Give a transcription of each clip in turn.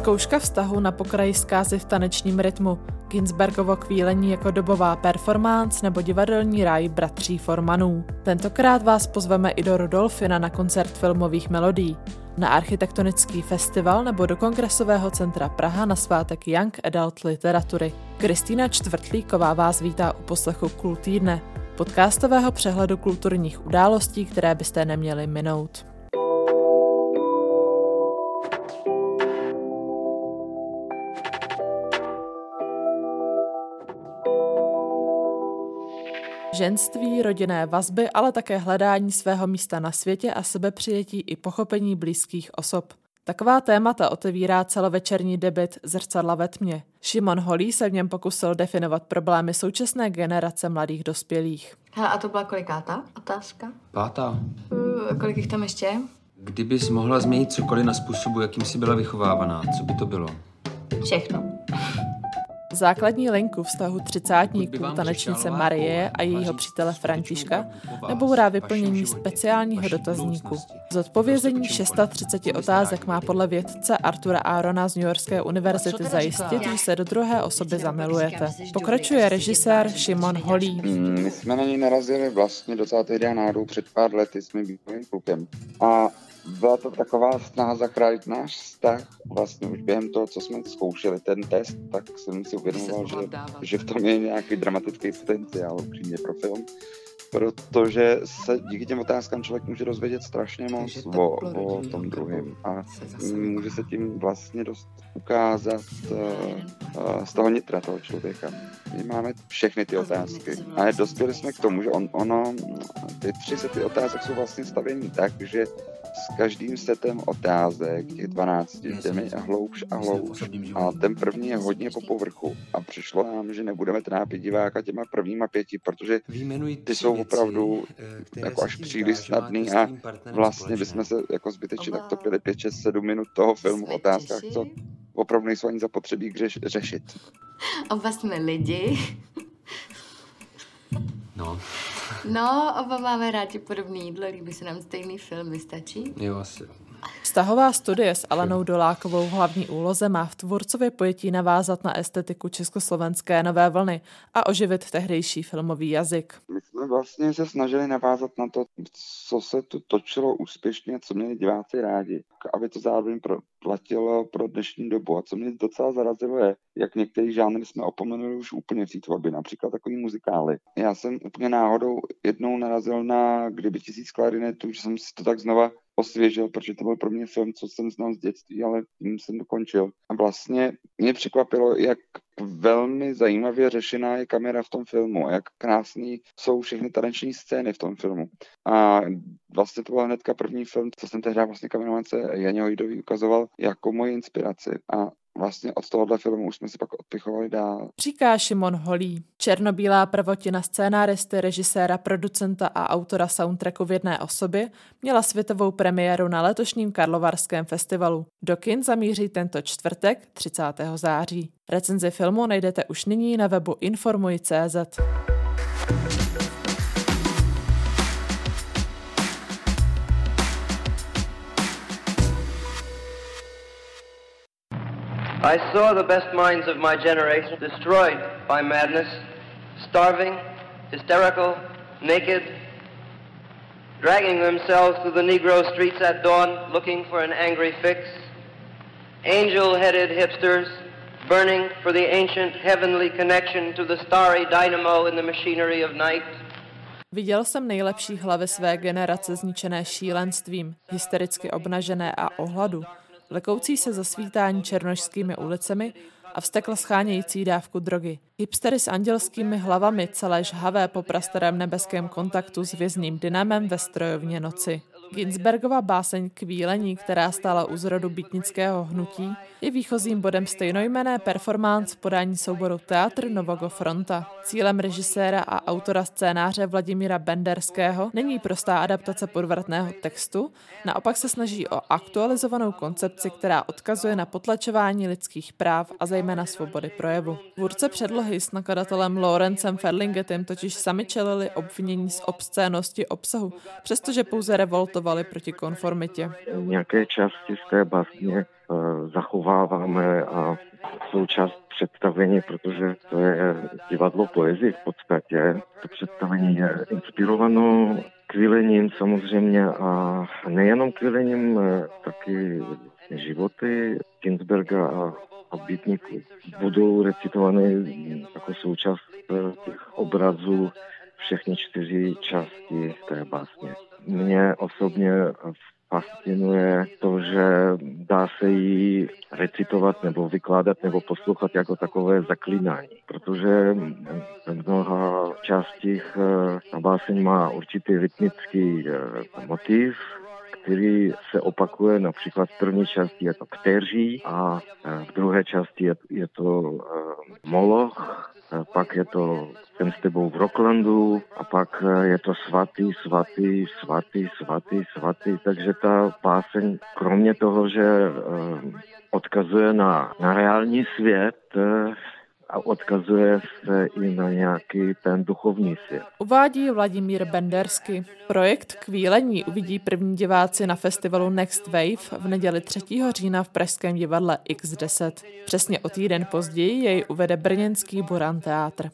Zkouška vztahu na pokraji zkázy v tanečním rytmu, Ginsbergovo kvílení jako dobová performance nebo divadelní ráj bratří Formanů. Tentokrát vás pozveme i do Rudolfina na koncert filmových melodí, na architektonický festival nebo do Kongresového centra Praha na svátek Young Adult literatury. Kristýna Čtvrtlíková vás vítá u poslechu Kultýdne, podcastového přehledu kulturních událostí, které byste neměli minout. Ženství, rodinné vazby, ale také hledání svého místa na světě a sebepřijetí i pochopení blízkých osob. Taková témata otevírá celovečerní debit Zrcadla ve tmě. Šimon Holý se v něm pokusil definovat problémy současné generace mladých dospělých. Hele, a to byla kolikátá otázka? Pátá. Uh, kolik jich tam ještě? Kdybys mohla změnit cokoliv na způsobu, jakým jsi byla vychovávaná, co by to bylo? Všechno. Základní linku vztahu třicátníků tanečnice Marie a jejího přítele Františka nebourá vyplnění speciálního dotazníku. Zodpovězení 630 otázek má podle vědce Artura Arona z New Yorkské univerzity zajistit, že se do druhé osoby zamilujete. Pokračuje režisér Šimon Holý. Mm, my jsme na ní narazili vlastně docela tehdy náhodou před pár lety s mým bývalým klukem. A byla to taková snaha zachránit náš vztah. Vlastně už během toho, co jsme zkoušeli ten test, tak jsem si uvědomoval, že, že v tom je nějaký dramatický potenciál upřímně pro film protože se díky těm otázkám člověk může dozvědět strašně moc o, o tom druhém a může se tím vlastně dost ukázat uh, z toho nitra toho člověka. My máme všechny ty otázky a dospěli jsme k tomu, že on, ono, ty tři sety otázek jsou vlastně stavění tak, že s každým setem otázek, těch 12, jdeme hloubš a hloubš. A ten první je hodně po povrchu. A přišlo nám, že nebudeme trápit diváka těma prvníma pěti, protože ty jsou opravdu eh, jako až příliš snadný a vlastně bychom se jako zbytečně tak topili 5, 6, 7 minut toho filmu v otázkách, co opravdu nejsou ani zapotřebí řeš, řešit. Oba jsme lidi. No. No, oba máme rádi podobné jídlo, líbí se nám stejný film, stačí? Jo, asi. Vztahová studie s Alenou Dolákovou v hlavní úloze má v tvůrcově pojetí navázat na estetiku československé nové vlny a oživit tehdejší filmový jazyk. My jsme vlastně se snažili navázat na to, co se tu točilo úspěšně, co měli diváci rádi, aby to zároveň pro, platilo pro dnešní dobu. A co mě docela zarazilo je, jak některý žánry jsme opomenuli už úplně v té tvorbě, například takový muzikály. Já jsem úplně náhodou jednou narazil na Kdyby tisíc klarinetů, že jsem si to tak znova osvěžil, protože to byl pro mě film, co jsem znal z dětství, ale tím jsem dokončil. A vlastně mě překvapilo, jak velmi zajímavě řešená je kamera v tom filmu, jak krásný jsou všechny taneční scény v tom filmu. A vlastně to byl hnedka první film, co jsem tehdy vlastně kameramance Janě Hojdovi ukazoval jako moji inspiraci. A vlastně od tohohle filmu už jsme si pak odpichovali dál. Říká Šimon Holý. Černobílá prvotina scénáristy, režiséra, producenta a autora soundtracku v jedné osobě měla světovou premiéru na letošním Karlovarském festivalu. Do kin zamíří tento čtvrtek 30. září. Recenzi filmu najdete už nyní na webu informuj.cz. I saw the best minds of my generation destroyed by madness, starving, hysterical, naked, dragging themselves through the Negro streets at dawn looking for an angry fix, angel-headed hipsters burning for the ancient heavenly connection to the starry dynamo in the machinery of night. Viděl jsem nejlepší hlavy své generace zničené šílenstvím, hystericky obnažené a ohladu, lekoucí se zasvítání černošskými ulicemi a vstekle schánějící dávku drogy. Hipstery s andělskými hlavami celé žhavé po prastarém nebeském kontaktu s vězným dynamem ve strojovně noci. Ginsbergova báseň Kvílení, která stála u zrodu bytnického hnutí, je výchozím bodem stejnojmené performance podání souboru Teatr Novogo Fronta. Cílem režiséra a autora scénáře Vladimíra Benderského není prostá adaptace podvratného textu, naopak se snaží o aktualizovanou koncepci, která odkazuje na potlačování lidských práv a zejména svobody projevu. Tvůrce předlohy s nakladatelem Lorencem Ferlingetem totiž sami čelili obvinění z obscénosti obsahu, přestože pouze revoltovali proti konformitě. Nějaké části z té básně zachováváme a součást představení, protože to je divadlo poezie v podstatě. To představení je inspirováno kvílením samozřejmě a nejenom kvílením, eh, taky životy Ginsberga a, a bytníků. Budou recitované jako součást eh, těch obrazů všechny čtyři části té básně. Mě osobně fascinuje to, že dá se jí recitovat nebo vykládat nebo poslouchat jako takové zaklínání, protože v mnoha částích eh, báseň má určitý rytmický eh, motiv, který se opakuje například v první části je to Pteří a eh, v druhé části je, je to Moloch pak je to ten s tebou v Rocklandu a pak je to svatý, svatý, svatý, svatý, svatý. Takže ta páseň, kromě toho, že odkazuje na, na reální svět, a odkazuje se i na nějaký ten duchovní svět. Uvádí Vladimír Bendersky. Projekt Kvílení uvidí první diváci na festivalu Next Wave v neděli 3. října v Pražském divadle X10. Přesně o týden později jej uvede brněnský Buran Teátr.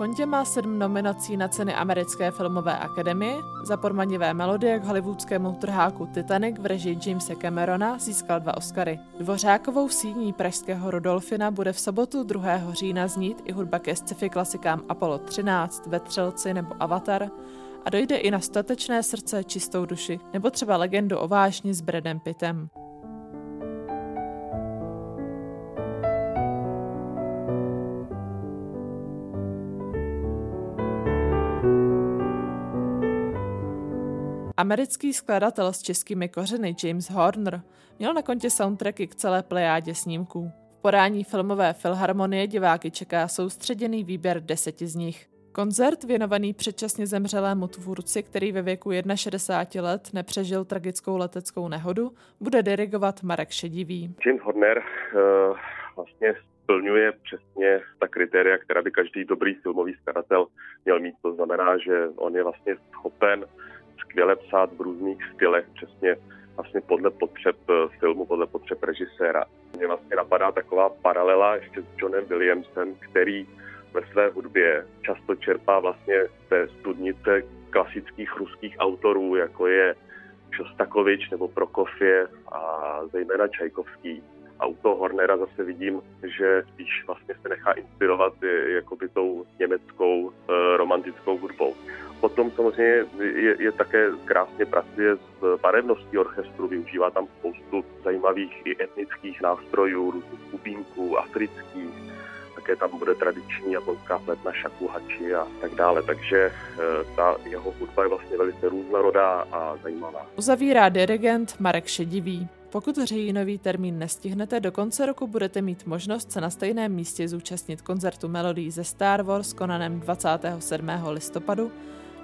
Kontě má sedm nominací na ceny Americké filmové akademie, za podmanivé melodie k hollywoodskému trháku Titanic v režii Jamesa Camerona získal dva Oscary. Dvořákovou síní pražského Rudolfina bude v sobotu 2. října znít i hudba ke sci-fi klasikám Apollo 13, Vetřelci nebo Avatar a dojde i na statečné srdce, čistou duši, nebo třeba legendu o vášni s Bradem Pittem. Americký skladatel s českými kořeny James Horner měl na kontě soundtracky k celé plejádě snímků. V podání filmové filharmonie diváky čeká soustředěný výběr deseti z nich. Koncert věnovaný předčasně zemřelému tvůrci, který ve věku 61 let nepřežil tragickou leteckou nehodu, bude dirigovat Marek Šedivý. James Horner uh, vlastně splňuje přesně ta kritéria, která by každý dobrý filmový skladatel měl mít. To znamená, že on je vlastně schopen skvěle psát v různých stylech, přesně vlastně podle potřeb eh, filmu, podle potřeb režiséra. Mně vlastně napadá taková paralela ještě s Johnem Williamsem, který ve své hudbě často čerpá vlastně té studnice klasických ruských autorů, jako je Šostakovič nebo Prokofiev a zejména Čajkovský. A u toho Hornera zase vidím, že spíš vlastně se nechá inspirovat jakoby tou německou e, romantickou hudbou. Potom samozřejmě je, je také krásně pracuje s barevností orchestru, využívá tam spoustu zajímavých i etnických nástrojů, různých kubínků, afrických, také tam bude tradiční japonská fletna shakuhachi a tak dále, takže e, ta jeho hudba je vlastně velice různorodá a zajímavá. Uzavírá dirigent Marek Šedivý. Pokud říjnový termín nestihnete, do konce roku budete mít možnost se na stejném místě zúčastnit koncertu melodí ze Star Wars konanem 27. listopadu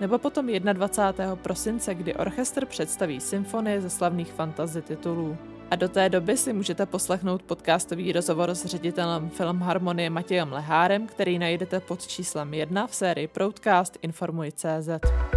nebo potom 21. prosince, kdy orchestr představí symfonie ze slavných fantasy titulů. A do té doby si můžete poslechnout podcastový rozhovor s ředitelem Filmharmonie Matějem Lehárem, který najdete pod číslem 1 v sérii Proudcast Informuj.cz.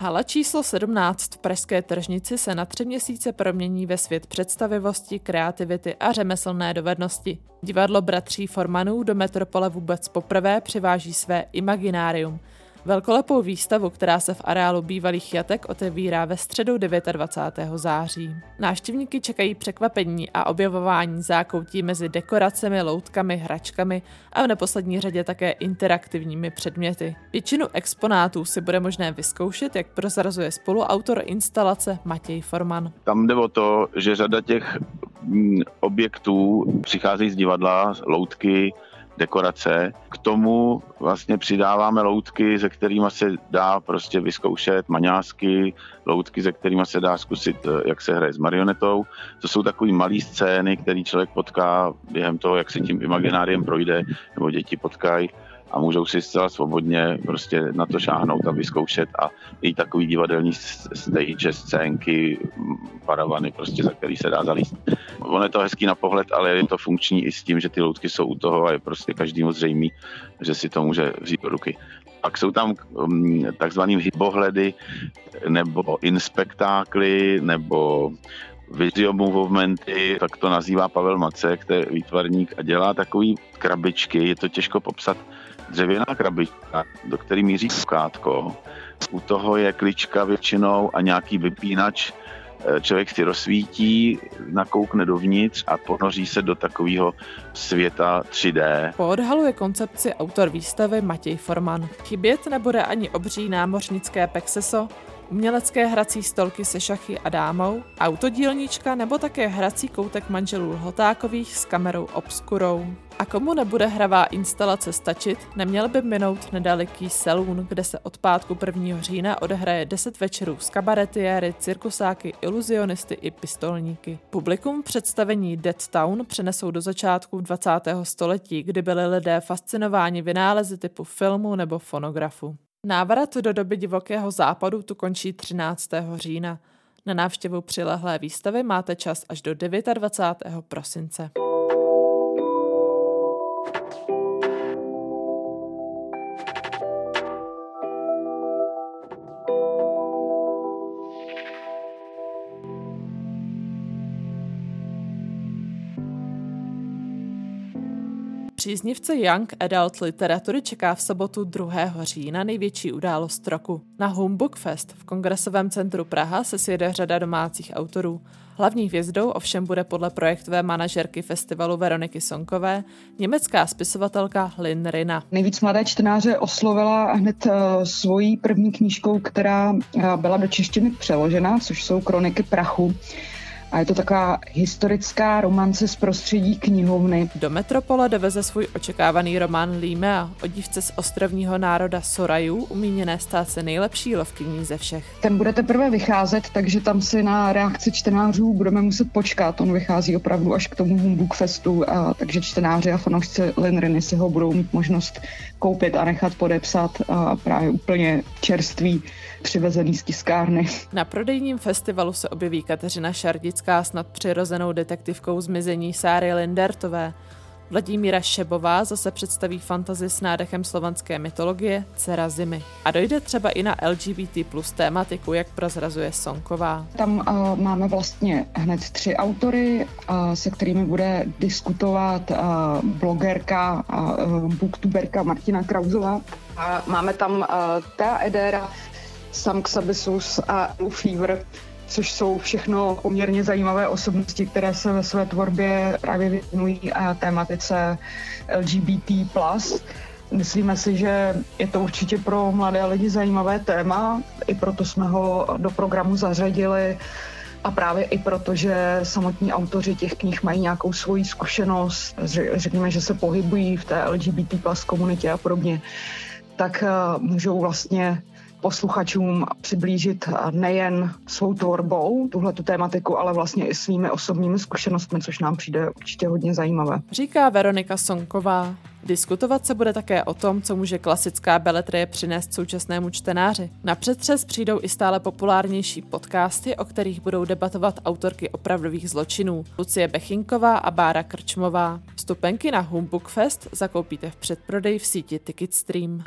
Hala číslo 17 v Pražské tržnici se na tři měsíce promění ve svět představivosti, kreativity a řemeslné dovednosti. Divadlo bratří Formanů do metropole vůbec poprvé přiváží své Imaginárium – Velkolepou výstavu, která se v areálu bývalých jatek otevírá ve středu 29. září. Návštěvníky čekají překvapení a objevování zákoutí mezi dekoracemi, loutkami, hračkami a v neposlední řadě také interaktivními předměty. Většinu exponátů si bude možné vyzkoušet, jak prozrazuje spoluautor instalace Matěj Forman. Tam jde o to, že řada těch mm, objektů přicházejí z divadla, loutky, dekorace. K tomu vlastně přidáváme loutky, se kterými se dá prostě vyzkoušet maňásky, loutky, se kterými se dá zkusit, eh, jak se hraje s marionetou. To jsou takové malé scény, které člověk potká během toho, jak se tím imagináriem projde, nebo děti potkají a můžou si zcela svobodně prostě na to šáhnout a vyzkoušet a i takový divadelní stage, scénky, paravany, prostě za který se dá zalíst. Ono je to hezký na pohled, ale je to funkční i s tím, že ty loutky jsou u toho a je prostě každému zřejmý, že si to může vzít do ruky. Pak jsou tam um, takzvaný hybohledy nebo inspektákly nebo video movementy, tak to nazývá Pavel Macek, to je výtvarník a dělá takový krabičky, je to těžko popsat, dřevěná krabička, do který míří skátko. U toho je klička většinou a nějaký vypínač. Eh, člověk si rozsvítí, nakoukne dovnitř a ponoří se do takového světa 3D. Poodhaluje koncepci autor výstavy Matěj Forman. Chybět nebude ani obří námořnické pexeso, umělecké hrací stolky se šachy a dámou, autodílnička nebo také hrací koutek manželů Lhotákových s kamerou obskurou. A komu nebude hravá instalace stačit, neměl by minout nedaleký Saloon, kde se od pátku 1. října odehraje 10 večerů s kabaretiéry, cirkusáky, iluzionisty i pistolníky. Publikum představení Dead Town přenesou do začátku 20. století, kdy byli lidé fascinováni vynálezy typu filmu nebo fonografu. Návrat do doby divokého západu tu končí 13. října. Na návštěvu přilehlé výstavy máte čas až do 29. prosince. Příznivce Young Adult literatury čeká v sobotu 2. října největší událost roku. Na Homebook Fest v Kongresovém centru Praha se sjede řada domácích autorů. Hlavní hvězdou ovšem bude podle projektové manažerky festivalu Veroniky Sonkové německá spisovatelka Lynn Rina. Nejvíc mladé čtenáře oslovila hned uh, svojí první knížkou, která uh, byla do češtiny přeložena, což jsou Kroniky prachu. A je to taková historická romance z prostředí knihovny. Do metropole doveze svůj očekávaný román Límea o dívce z ostrovního národa Sorajů, umíněné stát se nejlepší lovkyní ze všech. Ten bude teprve vycházet, takže tam si na reakci čtenářů budeme muset počkat. On vychází opravdu až k tomu Humbug Festu, a, takže čtenáři a fanoušci Linriny si ho budou mít možnost koupit a nechat podepsat a právě úplně čerstvý přivezený z tiskárny. Na prodejním festivalu se objeví Kateřina Šardická s nadpřirozenou detektivkou zmizení Sáry Lindertové. Vladimíra Šebová zase představí fantazi s nádechem slovanské mytologie Dcera zimy. A dojde třeba i na LGBT plus tématiku, jak prozrazuje Sonková. Tam uh, máme vlastně hned tři autory, uh, se kterými bude diskutovat uh, blogerka a uh, booktuberka Martina Krauzová. A máme tam uh, Thea Edera, Sam Xabisus a Lou Fever, což jsou všechno poměrně zajímavé osobnosti, které se ve své tvorbě právě věnují tématice LGBT+. Myslíme si, že je to určitě pro mladé lidi zajímavé téma, i proto jsme ho do programu zařadili a právě i proto, že samotní autoři těch knih mají nějakou svoji zkušenost, řekněme, že se pohybují v té LGBT plus komunitě a podobně, tak eh, můžou vlastně posluchačům přiblížit nejen svou tvorbou tuhle tu tématiku, ale vlastně i svými osobními zkušenostmi, což nám přijde určitě hodně zajímavé. Říká Veronika Sonková. Diskutovat se bude také o tom, co může klasická beletrie přinést současnému čtenáři. Na přetřes přijdou i stále populárnější podcasty, o kterých budou debatovat autorky opravdových zločinů. Lucie Bechinková a Bára Krčmová. Vstupenky na Humbug Fest zakoupíte v předprodej v síti Ticketstream.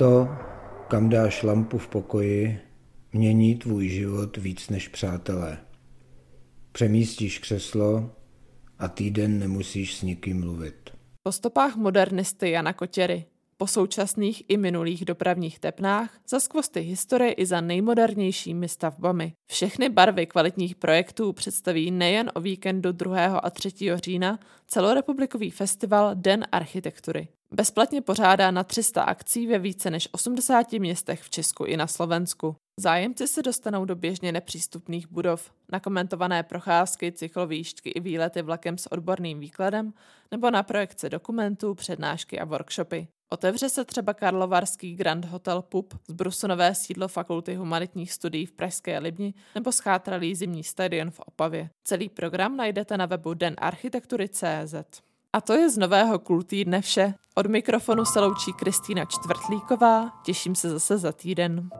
To, kam dáš lampu v pokoji, mění tvůj život víc než přátelé. Přemístíš křeslo a týden nemusíš s nikým mluvit. Po stopách modernisty Jana Kotěry, po současných i minulých dopravních tepnách, za skvosty historie i za nejmodernějšími stavbami. Všechny barvy kvalitních projektů představí nejen o víkendu 2. a 3. října celorepublikový festival Den architektury. Bezplatně pořádá na 300 akcí ve více než 80 městech v Česku i na Slovensku. Zájemci se dostanou do běžně nepřístupných budov, na komentované procházky, cyklovíštky i výlety vlakem s odborným výkladem nebo na projekce dokumentů, přednášky a workshopy. Otevře se třeba Karlovarský Grand Hotel Pub, zbrusunové sídlo Fakulty humanitních studií v Pražské Libni nebo schátralý zimní stadion v Opavě. Celý program najdete na webu denarchitektury.cz. A to je z nového kultýdne vše. Od mikrofonu se loučí Kristýna Čtvrtlíková, těším se zase za týden.